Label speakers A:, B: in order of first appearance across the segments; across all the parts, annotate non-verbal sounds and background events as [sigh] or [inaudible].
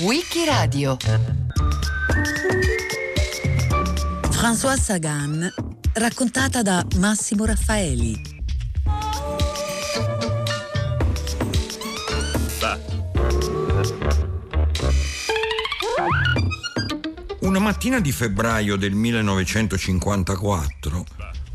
A: Wikiradio
B: François Sagan, raccontata da Massimo Raffaeli.
C: Una mattina di febbraio del 1954,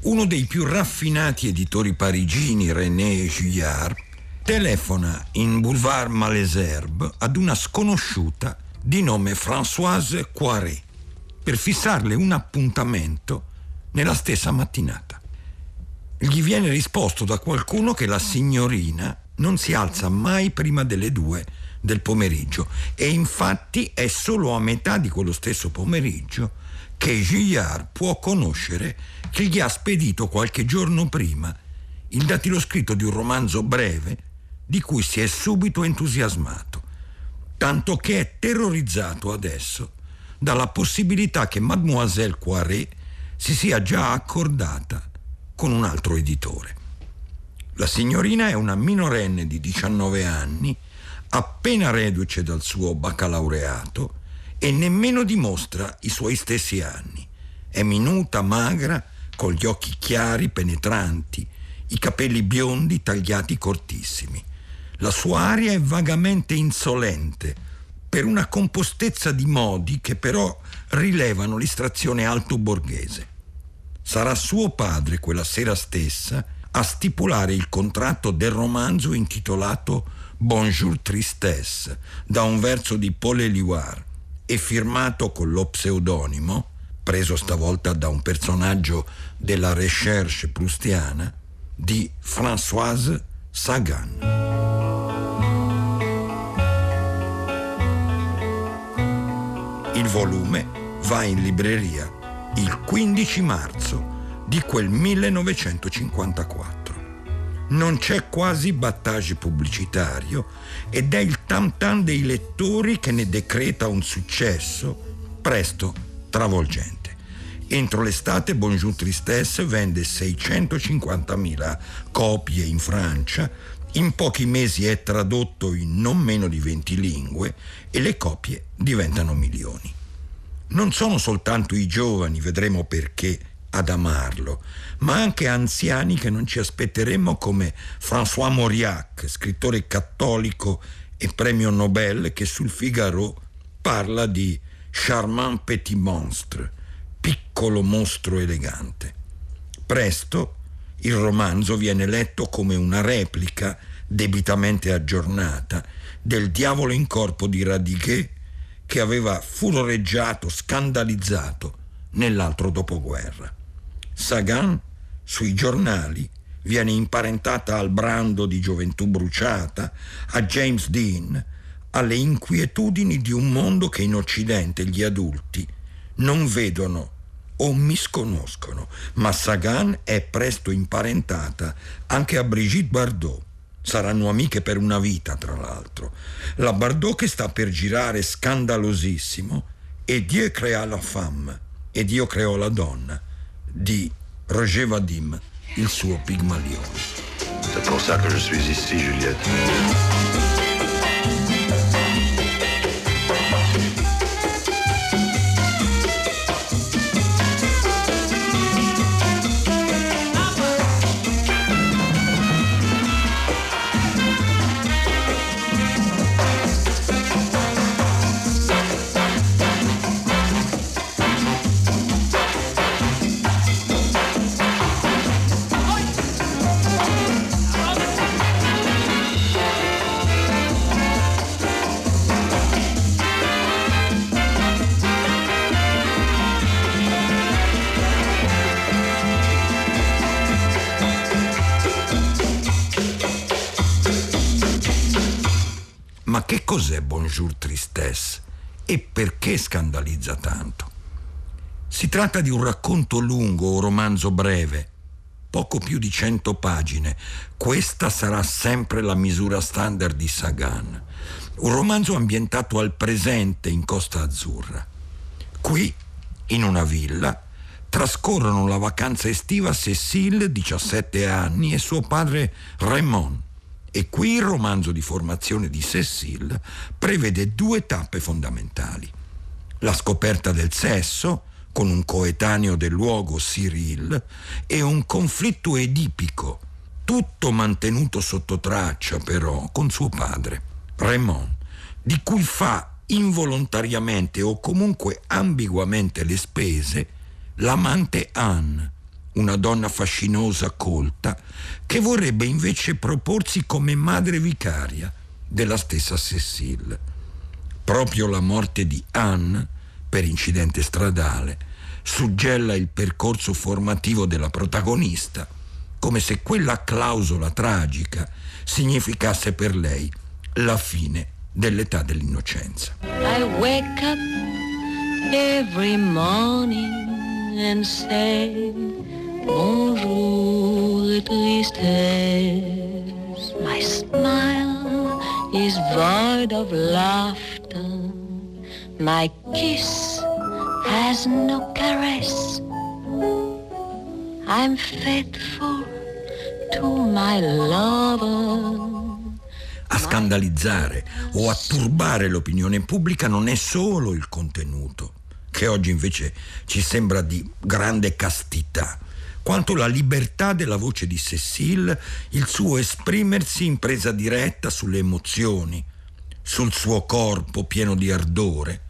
C: uno dei più raffinati editori parigini, René Gillard, telefona in Boulevard Malesherbes ad una sconosciuta di nome Françoise Poiré per fissarle un appuntamento nella stessa mattinata. Gli viene risposto da qualcuno che la signorina non si alza mai prima delle due del pomeriggio e infatti è solo a metà di quello stesso pomeriggio che Gillard può conoscere che gli ha spedito qualche giorno prima il datiloscritto di un romanzo breve di cui si è subito entusiasmato, tanto che è terrorizzato adesso dalla possibilità che Mademoiselle Poiré si sia già accordata con un altro editore. La signorina è una minorenne di 19 anni, appena reduce dal suo baccalaureato e nemmeno dimostra i suoi stessi anni. È minuta, magra, con gli occhi chiari, penetranti, i capelli biondi tagliati cortissimi. La sua aria è vagamente insolente, per una compostezza di modi che però rilevano l'istrazione alto borghese. Sarà suo padre quella sera stessa a stipulare il contratto del romanzo intitolato Bonjour Tristesse, da un verso di Paul Éluard e firmato con lo pseudonimo, preso stavolta da un personaggio della recherche prustiana, di Françoise Sagan. Volume va in libreria il 15 marzo di quel 1954. Non c'è quasi battage pubblicitario ed è il tam tam dei lettori che ne decreta un successo presto travolgente. Entro l'estate Bonjour Tristesse vende 650.000 copie in Francia, in pochi mesi è tradotto in non meno di 20 lingue e le copie diventano milioni. Non sono soltanto i giovani, vedremo perché, ad amarlo, ma anche anziani che non ci aspetteremmo come François Mauriac, scrittore cattolico e premio Nobel, che sul Figaro parla di charmant petit monstre, piccolo mostro elegante. Presto il romanzo viene letto come una replica debitamente aggiornata del Diavolo in corpo di Radiguet che aveva furoreggiato, scandalizzato nell'altro dopoguerra. Sagan sui giornali viene imparentata al brando di gioventù bruciata, a James Dean, alle inquietudini di un mondo che in Occidente gli adulti non vedono o misconoscono, ma Sagan è presto imparentata anche a Brigitte Bardot. Saranno amiche per una vita, tra l'altro. La Bardot che sta per girare scandalosissimo e Dieu créa la femme e Dio creò la donna di Roger Vadim, il suo Pigmalione.
D: C'est pour ça que je suis ici, Juliette.
C: Bonjour Tristesse e perché scandalizza tanto? Si tratta di un racconto lungo o romanzo breve, poco più di 100 pagine. Questa sarà sempre la misura standard di Sagan. Un romanzo ambientato al presente in Costa Azzurra. Qui, in una villa, trascorrono la vacanza estiva Cécile, 17 anni, e suo padre Raymond, E qui il romanzo di formazione di Cécile prevede due tappe fondamentali. La scoperta del sesso, con un coetaneo del luogo, Cyril, e un conflitto edipico, tutto mantenuto sotto traccia però con suo padre, Raymond, di cui fa involontariamente o comunque ambiguamente le spese l'amante Anne, una donna fascinosa, colta, che vorrebbe invece proporsi come madre vicaria della stessa Cécile. Proprio la morte di Anne, per incidente stradale, suggella il percorso formativo della protagonista, come se quella clausola tragica significasse per lei la fine dell'età dell'innocenza. I wake up every morning and say Bonjour tristesse. My smile is void of laughter. My kiss has no caress. I'm faithful to my lover. A scandalizzare o a turbare l'opinione pubblica non è solo il contenuto, che oggi invece ci sembra di grande castità quanto la libertà della voce di Cécile, il suo esprimersi in presa diretta sulle emozioni, sul suo corpo pieno di ardore,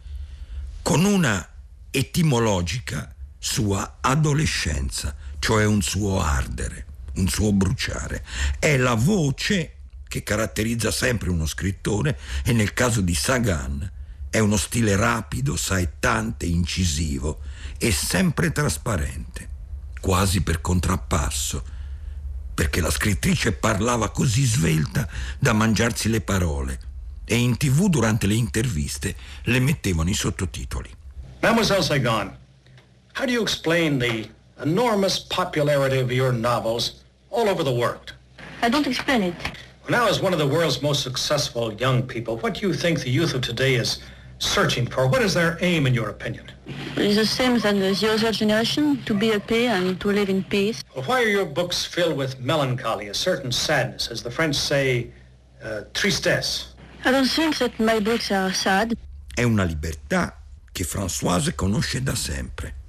C: con una etimologica sua adolescenza, cioè un suo ardere, un suo bruciare. È la voce che caratterizza sempre uno scrittore e nel caso di Sagan è uno stile rapido, saettante, incisivo e sempre trasparente quasi per contrappasso, perché la scrittrice parlava così svelta da mangiarsi le parole e in tv durante le interviste le mettevano i sottotitoli.
A: Mademoiselle Sagan, how do you explain the enormous popularity of your novels all over the world?
E: I don't explain it.
A: Now, as one of the world's most successful young people, what do you think the youth of today is searching for? What is their aim, in your opinion?
E: It's the same as the other generation, to be happy and to live in peace.
A: Well, why are your books filled with melancholy, a certain sadness, as the French say, uh, tristesse?
E: I don't think that my books are sad.
C: È una libertà che Françoise conosce da sempre.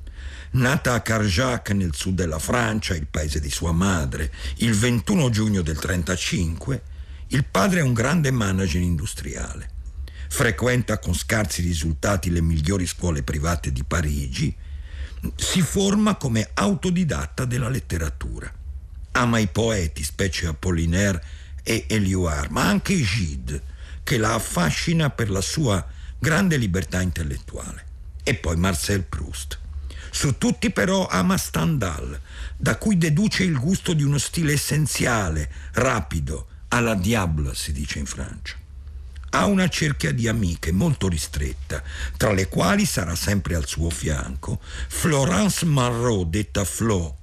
C: Nata a Carjac nel sud della Francia, il paese di sua madre, il 21 giugno del 1935, il padre è un grande manager industriale frequenta con scarsi risultati le migliori scuole private di Parigi, si forma come autodidatta della letteratura. Ama i poeti, specie Apollinaire e Éluard, ma anche Gide, che la affascina per la sua grande libertà intellettuale. E poi Marcel Proust. Su tutti però ama Stendhal, da cui deduce il gusto di uno stile essenziale, rapido, alla diable si dice in Francia ha una cerchia di amiche molto ristretta, tra le quali sarà sempre al suo fianco Florence Marot, detta Flo,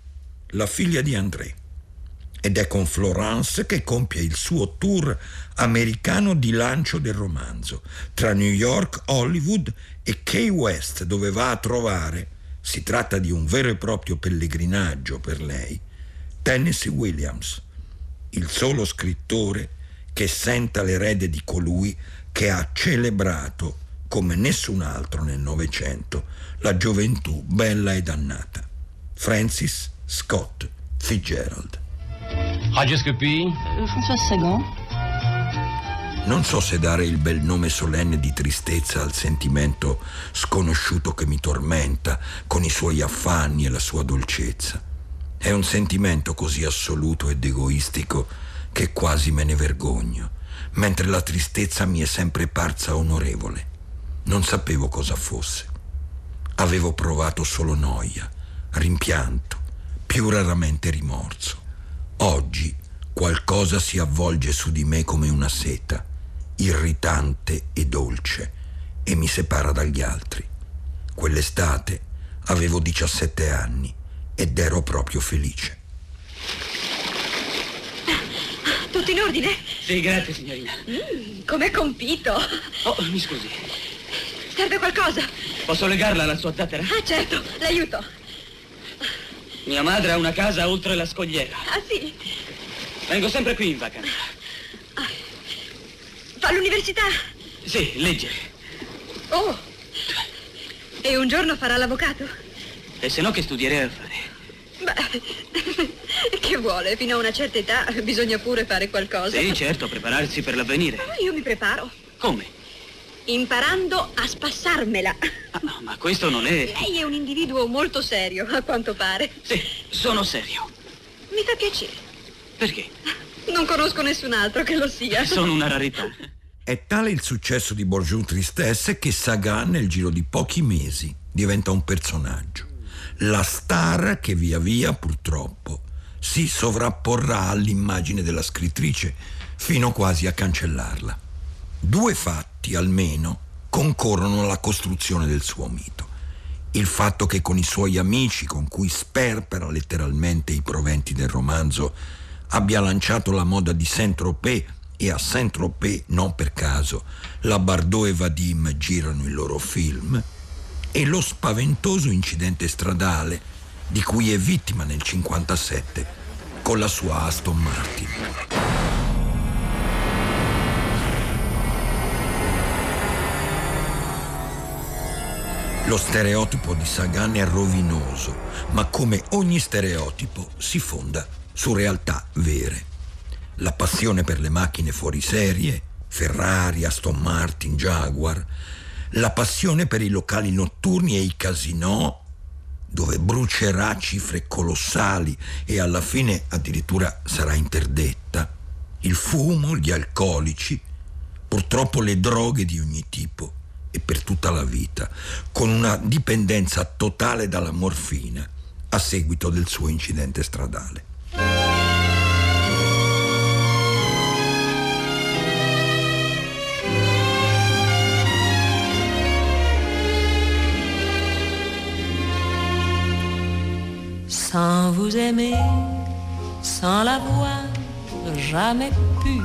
C: la figlia di André. Ed è con Florence che compie il suo tour americano di lancio del romanzo, tra New York, Hollywood e Key West, dove va a trovare, si tratta di un vero e proprio pellegrinaggio per lei, Tennessee Williams, il solo scrittore che senta l'erede di colui che ha celebrato come nessun altro nel Novecento la gioventù bella e dannata. Francis Scott Fitzgerald.
E: Radioscopie. François Sagan.
C: Non so se dare il bel nome solenne di tristezza al sentimento sconosciuto che mi tormenta con i suoi affanni e la sua dolcezza. È un sentimento così assoluto ed egoistico che quasi me ne vergogno, mentre la tristezza mi è sempre parsa onorevole. Non sapevo cosa fosse. Avevo provato solo noia, rimpianto, più raramente rimorso. Oggi qualcosa si avvolge su di me come una seta, irritante e dolce, e mi separa dagli altri. Quell'estate avevo 17 anni ed ero proprio felice.
F: Tutto in ordine?
G: Sì, grazie, signorina.
F: Mm, com'è compito.
G: Oh, mi scusi.
F: Serve qualcosa?
G: Posso legarla alla sua zattera?
F: Ah, certo, l'aiuto.
G: Mia madre ha una casa oltre la scogliera.
F: Ah, sì?
G: Vengo sempre qui in vacanza.
F: All'università?
G: Sì, leggere.
F: Oh! E un giorno farà l'avvocato?
G: E se no che studierei a fare?
F: Beh, [laughs] vuole? Fino a una certa età bisogna pure fare qualcosa.
G: Sì, certo, prepararsi per l'avvenire.
F: Ah, Io mi preparo.
G: Come?
F: Imparando a spassarmela.
G: Ah, no, ma questo non è...
F: Lei è un individuo molto serio, a quanto pare.
G: Sì, sono serio.
F: Mi fa piacere.
G: Perché?
F: Non conosco nessun altro che lo sia.
G: Sono una rarità.
C: È tale il successo di Bonjour Tristesse che Sagan nel giro di pochi mesi diventa un personaggio. La star che via via purtroppo si sovrapporrà all'immagine della scrittrice fino quasi a cancellarla. Due fatti almeno concorrono alla costruzione del suo mito. Il fatto che con i suoi amici, con cui sperpera letteralmente i proventi del romanzo, abbia lanciato la moda di Saint-Tropez e a Saint-Tropez, non per caso, la Bardot e Vadim girano il loro film, e lo spaventoso incidente stradale di cui è vittima nel 1957 con la sua Aston Martin. Lo stereotipo di Sagan è rovinoso, ma come ogni stereotipo si fonda su realtà vere. La passione per le macchine fuori serie, Ferrari, Aston Martin, Jaguar, la passione per i locali notturni e i casinò, dove brucerà cifre colossali e alla fine addirittura sarà interdetta, il fumo, gli alcolici, purtroppo le droghe di ogni tipo e per tutta la vita, con una dipendenza totale dalla morfina a seguito del suo incidente stradale.
H: Sans vous aimer, sans l'avoir jamais pu,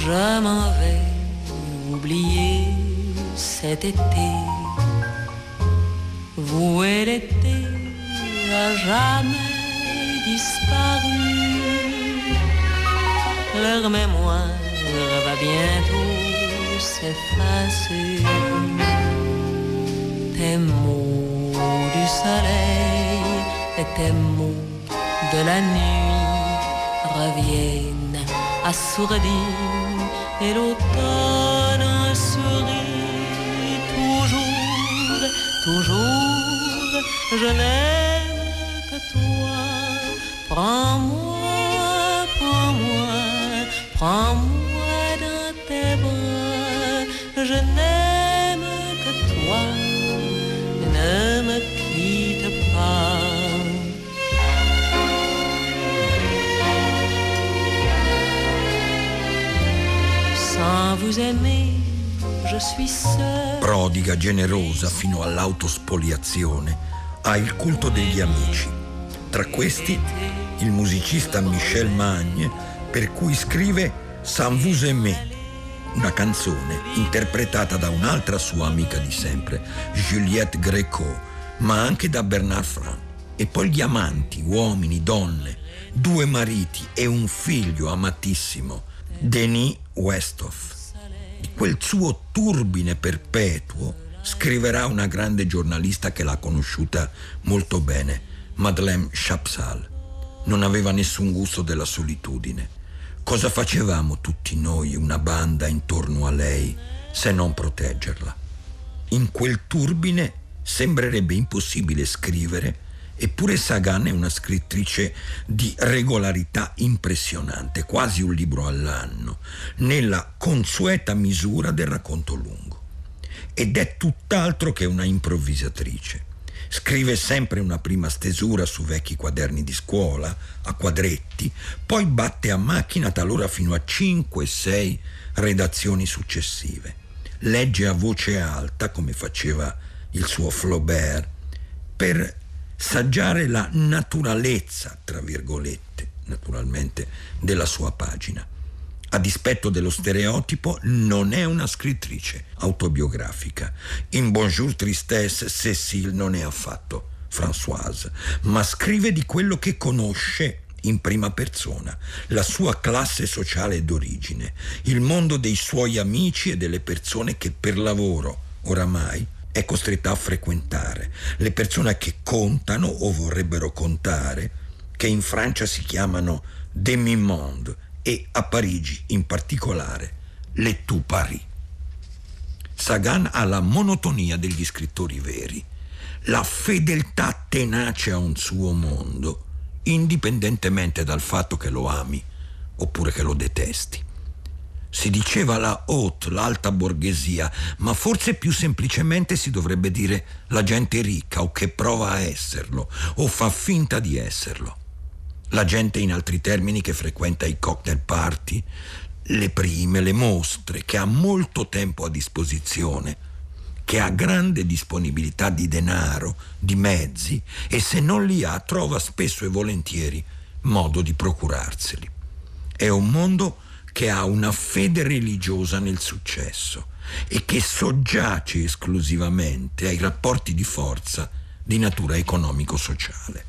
H: je m'en vais oublier cet été. Vous et l'été a jamais disparu. Leur mémoire va bientôt s'effacer. Tes mots du soleil et tes mots de la nuit reviennent assourdis et l'automne sourit toujours, toujours. Je n'aime que toi. Prends-moi, prends-moi, prends-moi dans tes bras. Je n'aime
C: Prodiga, generosa fino all'autospoliazione, ha il culto degli amici. Tra questi il musicista Michel Magne, per cui scrive Sans vous aimer, una canzone interpretata da un'altra sua amica di sempre, Juliette Gréco, ma anche da Bernard Franc. E poi gli amanti, uomini, donne, due mariti e un figlio amatissimo, Denis Westhoff. Quel suo turbine perpetuo scriverà una grande giornalista che l'ha conosciuta molto bene, Madeleine Chapsal. Non aveva nessun gusto della solitudine. Cosa facevamo tutti noi, una banda intorno a lei, se non proteggerla? In quel turbine sembrerebbe impossibile scrivere, eppure Sagan è una scrittrice di regolarità impressionante, quasi un libro all'anno, nella consueta misura del racconto lungo. Ed è tutt'altro che una improvvisatrice. Scrive sempre una prima stesura su vecchi quaderni di scuola, a quadretti, poi batte a macchina talora fino a 5-6 redazioni successive. Legge a voce alta, come faceva il suo Flaubert, per saggiare la naturalezza, tra virgolette, naturalmente, della sua pagina. A dispetto dello stereotipo, non è una scrittrice autobiografica. In Bonjour Tristesse, Cécile non è affatto Françoise, ma scrive di quello che conosce in prima persona, la sua classe sociale d'origine, il mondo dei suoi amici e delle persone che per lavoro, oramai, è costretta a frequentare, le persone che contano o vorrebbero contare, che in Francia si chiamano demi-monde e a Parigi in particolare le tout Paris. Sagan ha la monotonia degli scrittori veri, la fedeltà tenace a un suo mondo, indipendentemente dal fatto che lo ami oppure che lo detesti. Si diceva la haute, l'alta borghesia, ma forse più semplicemente si dovrebbe dire la gente ricca o che prova a esserlo o fa finta di esserlo. La gente, in altri termini, che frequenta i cocktail party, le prime, le mostre, che ha molto tempo a disposizione, che ha grande disponibilità di denaro, di mezzi e se non li ha trova spesso e volentieri modo di procurarseli. È un mondo che ha una fede religiosa nel successo e che soggiace esclusivamente ai rapporti di forza di natura economico-sociale.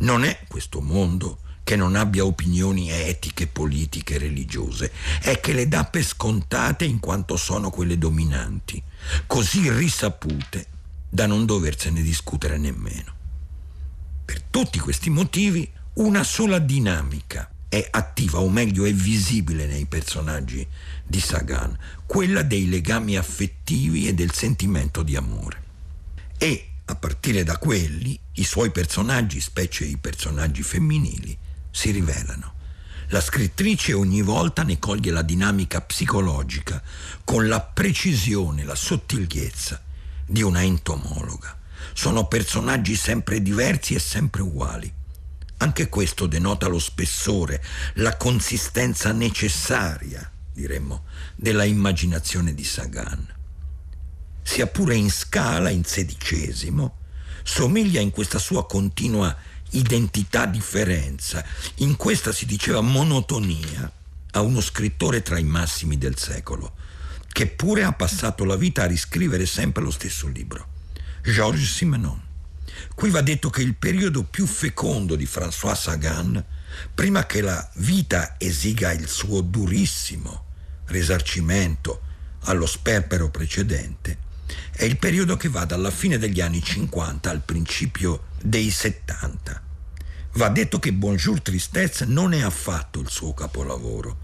C: Non è questo mondo che non abbia opinioni etiche, politiche, religiose, è che le dà per scontate in quanto sono quelle dominanti, così risapute da non doversene discutere nemmeno. Per tutti questi motivi, una sola dinamica è attiva, o meglio è visibile nei personaggi di Sagan, quella dei legami affettivi e del sentimento di amore. E a partire da quelli, i suoi personaggi, specie i personaggi femminili, si rivelano. La scrittrice ogni volta ne coglie la dinamica psicologica con la precisione, la sottigliezza di una entomologa. Sono personaggi sempre diversi e sempre uguali. Anche questo denota lo spessore, la consistenza necessaria, diremmo, della immaginazione di Sagan. Sia pure in scala, in sedicesimo, somiglia in questa sua continua identità differenza, in questa si diceva monotonia, a uno scrittore tra i massimi del secolo, che pure ha passato la vita a riscrivere sempre lo stesso libro. Georges Simenon. Qui va detto che il periodo più fecondo di François Sagan, prima che la vita esiga il suo durissimo risarcimento allo sperpero precedente, è il periodo che va dalla fine degli anni 50 al principio dei 70. Va detto che Bonjour Tristesse non è affatto il suo capolavoro,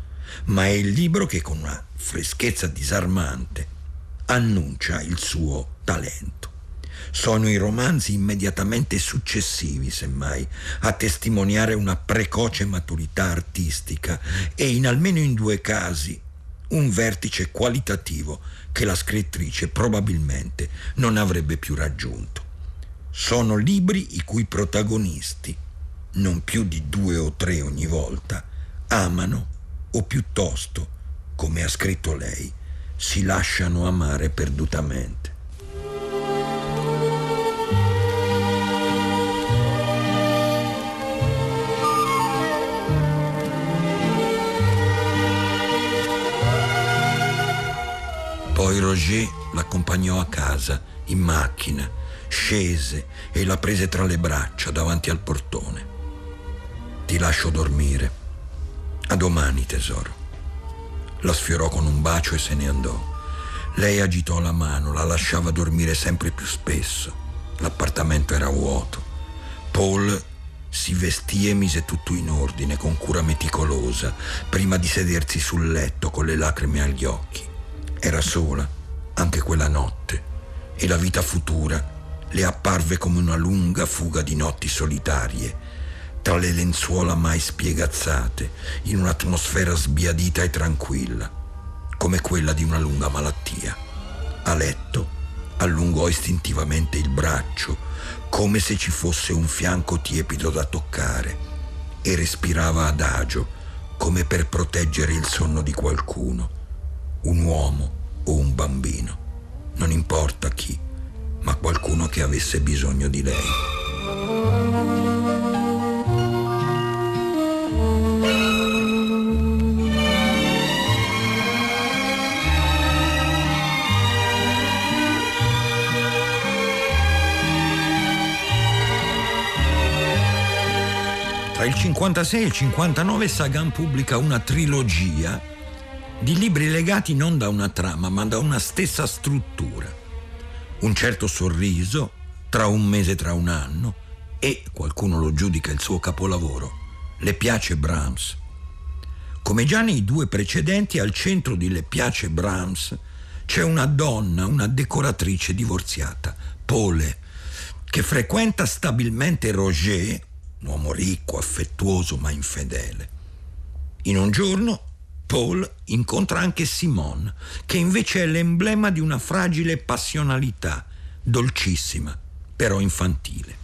C: ma è il libro che con una freschezza disarmante annuncia il suo talento. Sono i romanzi immediatamente successivi, semmai, a testimoniare una precoce maturità artistica e in almeno in due casi un vertice qualitativo che la scrittrice probabilmente non avrebbe più raggiunto. Sono libri i cui protagonisti, non più di due o tre ogni volta, amano o piuttosto, come ha scritto lei, si lasciano amare perdutamente. Poi Roger l'accompagnò a casa, in macchina, scese e la prese tra le braccia davanti al portone. Ti lascio dormire. A domani, tesoro. La sfiorò con un bacio e se ne andò. Lei agitò la mano, la lasciava dormire sempre più spesso. L'appartamento era vuoto. Paul si vestì e mise tutto in ordine con cura meticolosa prima di sedersi sul letto con le lacrime agli occhi. Era sola, anche quella notte, e la vita futura le apparve come una lunga fuga di notti solitarie, tra le lenzuola mai spiegazzate, in un'atmosfera sbiadita e tranquilla, come quella di una lunga malattia. A letto allungò istintivamente il braccio, come se ci fosse un fianco tiepido da toccare, e respirava adagio, come per proteggere il sonno di qualcuno un uomo o un bambino, non importa chi, ma qualcuno che avesse bisogno di lei. Tra il 56 e il 59 Sagan pubblica una trilogia di libri legati non da una trama, ma da una stessa struttura. Un certo sorriso, tra un mese e tra un anno, e, qualcuno lo giudica il suo capolavoro, Le piace Brahms. Come già nei due precedenti, al centro di Le piace Brahms c'è una donna, una decoratrice divorziata, Pole, che frequenta stabilmente Roger, un uomo ricco, affettuoso ma infedele. In un giorno Paul incontra anche Simone, che invece è l'emblema di una fragile passionalità, dolcissima, però infantile.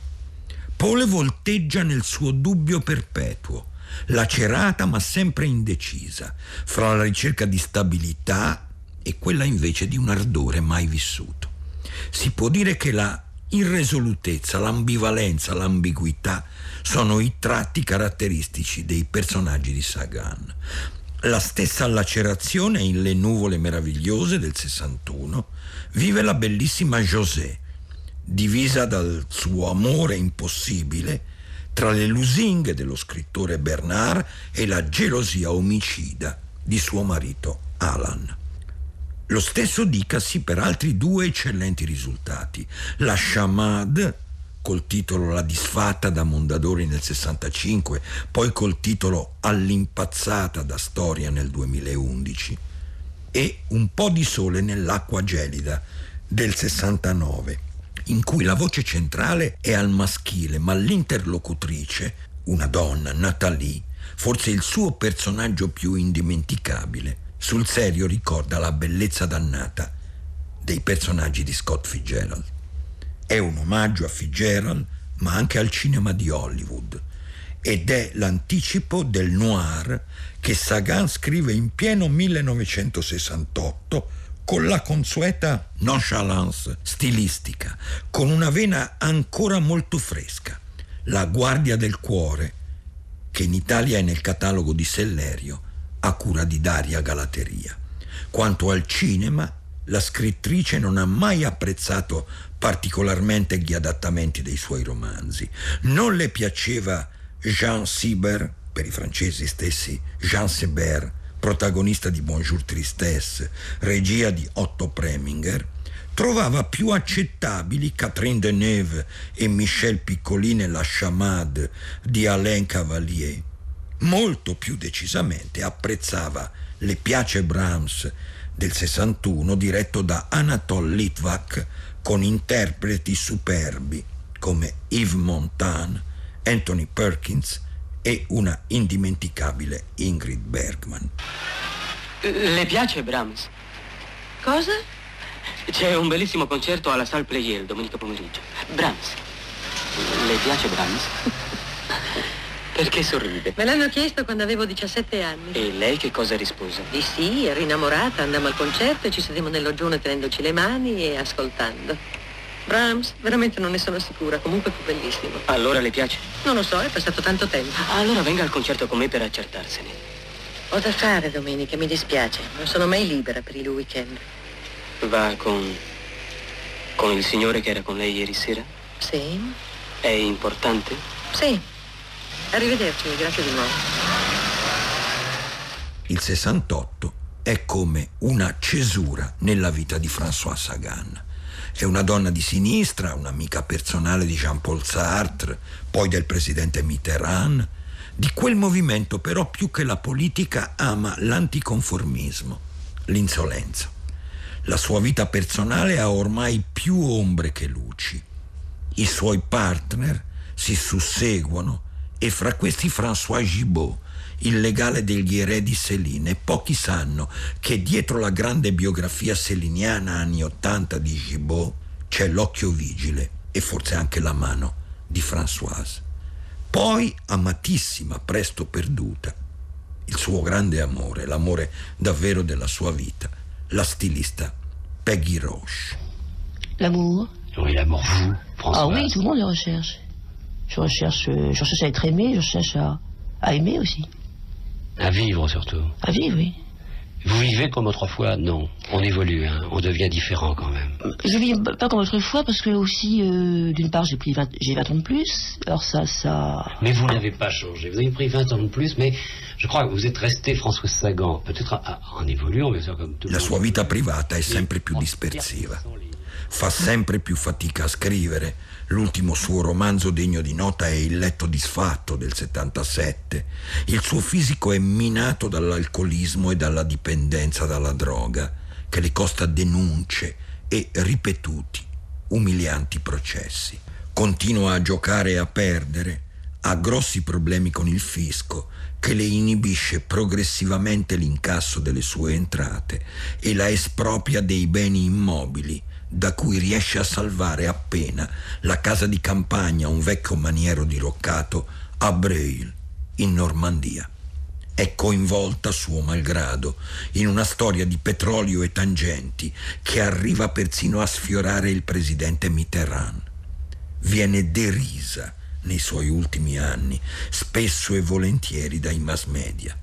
C: Paul volteggia nel suo dubbio perpetuo, lacerata ma sempre indecisa, fra la ricerca di stabilità e quella invece di un ardore mai vissuto. Si può dire che la irresolutezza, l'ambivalenza, l'ambiguità sono i tratti caratteristici dei personaggi di Sagan. La stessa lacerazione in Le nuvole meravigliose del 61 vive la bellissima José, divisa dal suo amore impossibile tra le lusinghe dello scrittore Bernard e la gelosia omicida di suo marito Alan. Lo stesso dicasi per altri due eccellenti risultati. La Chamade, col titolo La disfatta da Mondadori nel 65, poi col titolo All'impazzata da Storia nel 2011, e Un po' di sole nell'acqua gelida del 69, in cui la voce centrale è al maschile, ma l'interlocutrice, una donna, Nathalie, forse il suo personaggio più indimenticabile, sul serio ricorda la bellezza dannata dei personaggi di Scott Fitzgerald. È un omaggio a Fitzgerald, ma anche al cinema di Hollywood, ed è l'anticipo del noir che Sagan scrive in pieno 1968 con la consueta nonchalance stilistica, con una vena ancora molto fresca, La guardia del cuore, che in Italia è nel catalogo di Sellerio a cura di Daria Galateria. Quanto al cinema, la scrittrice non ha mai apprezzato particolarmente gli adattamenti dei suoi romanzi. Non le piaceva Jean Sieber, per i francesi stessi Jean Sebert, protagonista di Bonjour Tristesse, regia di Otto Preminger, trovava più accettabili Catherine Deneuve e Michel Piccoli nella Chamade di Alain Cavalier molto più decisamente apprezzava Le piace Brahms del 61 diretto da Anatole Litvak con interpreti superbi come Yves Montand, Anthony Perkins e una indimenticabile Ingrid Bergman.
G: Le piace Brahms?
F: Cosa?
G: C'è un bellissimo concerto alla Salle Player domenica pomeriggio. Brahms. Le piace Brahms? [laughs] Perché sorride?
F: Me l'hanno chiesto quando avevo 17 anni.
G: E lei che cosa rispose?
F: Di sì, ero innamorata, andammo al concerto e ci sedemmo nel loggione tenendoci le mani e ascoltando. Brahms, veramente non ne sono sicura, comunque fu bellissimo.
G: Allora le piace?
F: Non lo so, è passato tanto tempo.
G: Allora venga al concerto con me per accertarsene.
F: Ho da fare domenica, mi dispiace. Non sono mai libera per il weekend.
G: Va con... con il signore che era con lei ieri sera?
F: Sì?
G: È importante?
F: Sì. Arrivederci, grazie di nuovo.
C: Il 68 è come una cesura nella vita di François Sagan. È una donna di sinistra, un'amica personale di Jean-Paul Sartre, poi del presidente Mitterrand. Di quel movimento però più che la politica ama l'anticonformismo, l'insolenza. La sua vita personale ha ormai più ombre che luci. I suoi partner si susseguono e fra questi François Gibault, il legale degli eredi Céline, e pochi sanno che dietro la grande biografia seliniana anni 80 di Gibault c'è l'occhio vigile e forse anche la mano di Françoise. Poi, amatissima, presto perduta, il suo grande amore, l'amore davvero della sua vita, la stilista Peggy Roche.
I: L'amour
J: Oui, l'amour fou, François.
I: Ah oui, tout le monde le recherche. Je recherche, euh, je recherche à être aimé, je cherche à, à aimer aussi.
J: À vivre surtout.
I: À vivre, oui.
J: Vous vivez comme autrefois? Non. On évolue, hein. on devient différent quand même.
I: Je vis pas comme autrefois parce que aussi, euh, d'une part, j'ai pris 20, j'ai 20 ans de plus. Alors ça, ça.
J: Mais vous n'avez pas changé. Vous avez pris 20 ans de plus, mais je crois que vous êtes resté François Sagan. Peut-être en évoluant, bien sûr, comme tout
C: La sua vita privata è sempre più dispersiva. Fa sempre più fatica a scrivere. L'ultimo suo romanzo degno di nota è Il letto disfatto del 77. Il suo fisico è minato dall'alcolismo e dalla dipendenza dalla droga, che le costa denunce e ripetuti, umilianti processi. Continua a giocare e a perdere, ha grossi problemi con il fisco che le inibisce progressivamente l'incasso delle sue entrate e la espropria dei beni immobili da cui riesce a salvare appena la casa di campagna, un vecchio maniero diroccato a Breuil, in Normandia. È coinvolta, suo malgrado, in una storia di petrolio e tangenti che arriva persino a sfiorare il presidente Mitterrand. Viene derisa nei suoi ultimi anni, spesso e volentieri dai mass media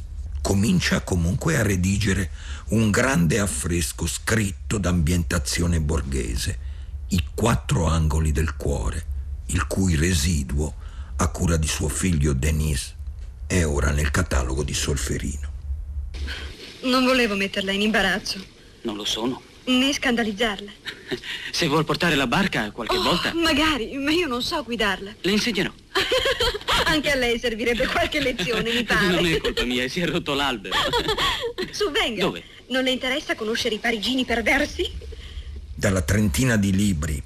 C: comincia comunque a redigere un grande affresco scritto d'ambientazione borghese, I quattro angoli del cuore, il cui residuo, a cura di suo figlio Denise, è ora nel catalogo di Solferino.
K: Non volevo metterla in imbarazzo,
G: Non lo sono.
K: Né scandalizzarla. [laughs]
G: Se vuol portare la barca qualche
K: Oh,
G: volta,
K: Magari, ma io non so guidarla.
G: le insegnerò. [laughs]
K: Anche a lei servirebbe qualche lezione, mi pare.
G: Non è colpa mia, si è rotto l'albero. [laughs]
K: Su, venga.
G: Dove?
K: Non le interessa conoscere i parigini perversi?
C: Dalla trentina di libri,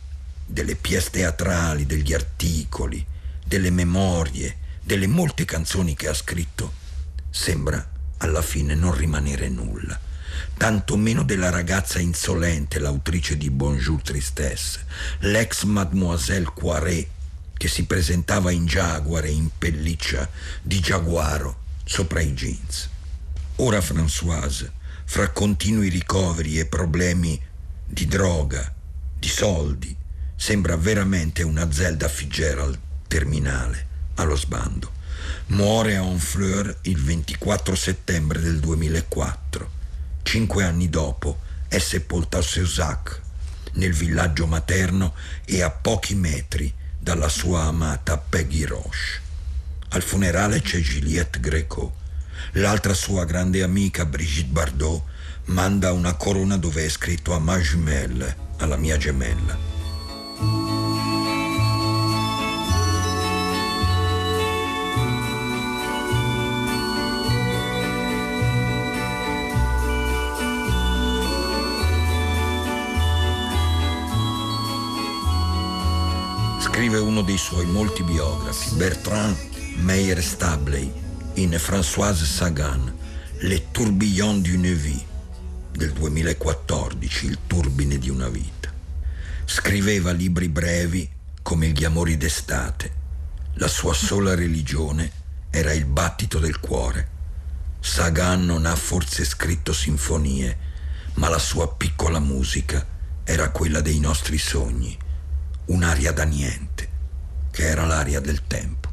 C: delle pièce teatrali, degli articoli, delle memorie, delle molte canzoni che ha scritto, sembra alla fine non rimanere nulla. Tanto meno della ragazza insolente, l'autrice di Bonjour Tristesse, l'ex Mademoiselle Poiret, che si presentava in Jaguar e in pelliccia di giaguaro sopra i jeans. Ora Françoise, fra continui ricoveri e problemi di droga, di soldi, sembra veramente una Zelda Fitzgerald terminale, allo sbando. Muore a Honfleur il 24 settembre del 2004. Cinque anni dopo è sepolta a Seuzac, nel villaggio materno e a pochi metri dalla sua amata Peggy Roche. Al funerale c'è Juliette Greco. L'altra sua grande amica, Brigitte Bardot, manda una corona dove è scritto a ma alla mia gemella. Scrive uno dei suoi molti biografi, Bertrand Meyer Stabley, in Françoise Sagan, Le tourbillon d'une vie, del 2014, Il turbine di una vita. Scriveva libri brevi come Gli amori d'estate. La sua sola religione era il battito del cuore. Sagan non ha forse scritto sinfonie, ma la sua piccola musica era quella dei nostri sogni, un'aria da niente, che era l'aria del tempo.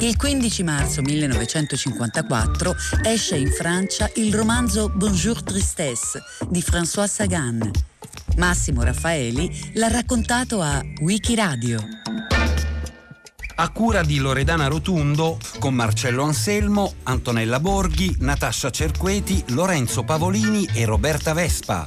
B: Il 15 marzo 1954 esce in Francia il romanzo Bonjour Tristesse di François Sagan. Massimo Raffaeli l'ha raccontato a Wikiradio.
L: A cura di Loredana Rotundo, con Marcello Anselmo, Antonella Borghi, Natascia Cerqueti, Lorenzo Pavolini e Roberta Vespa.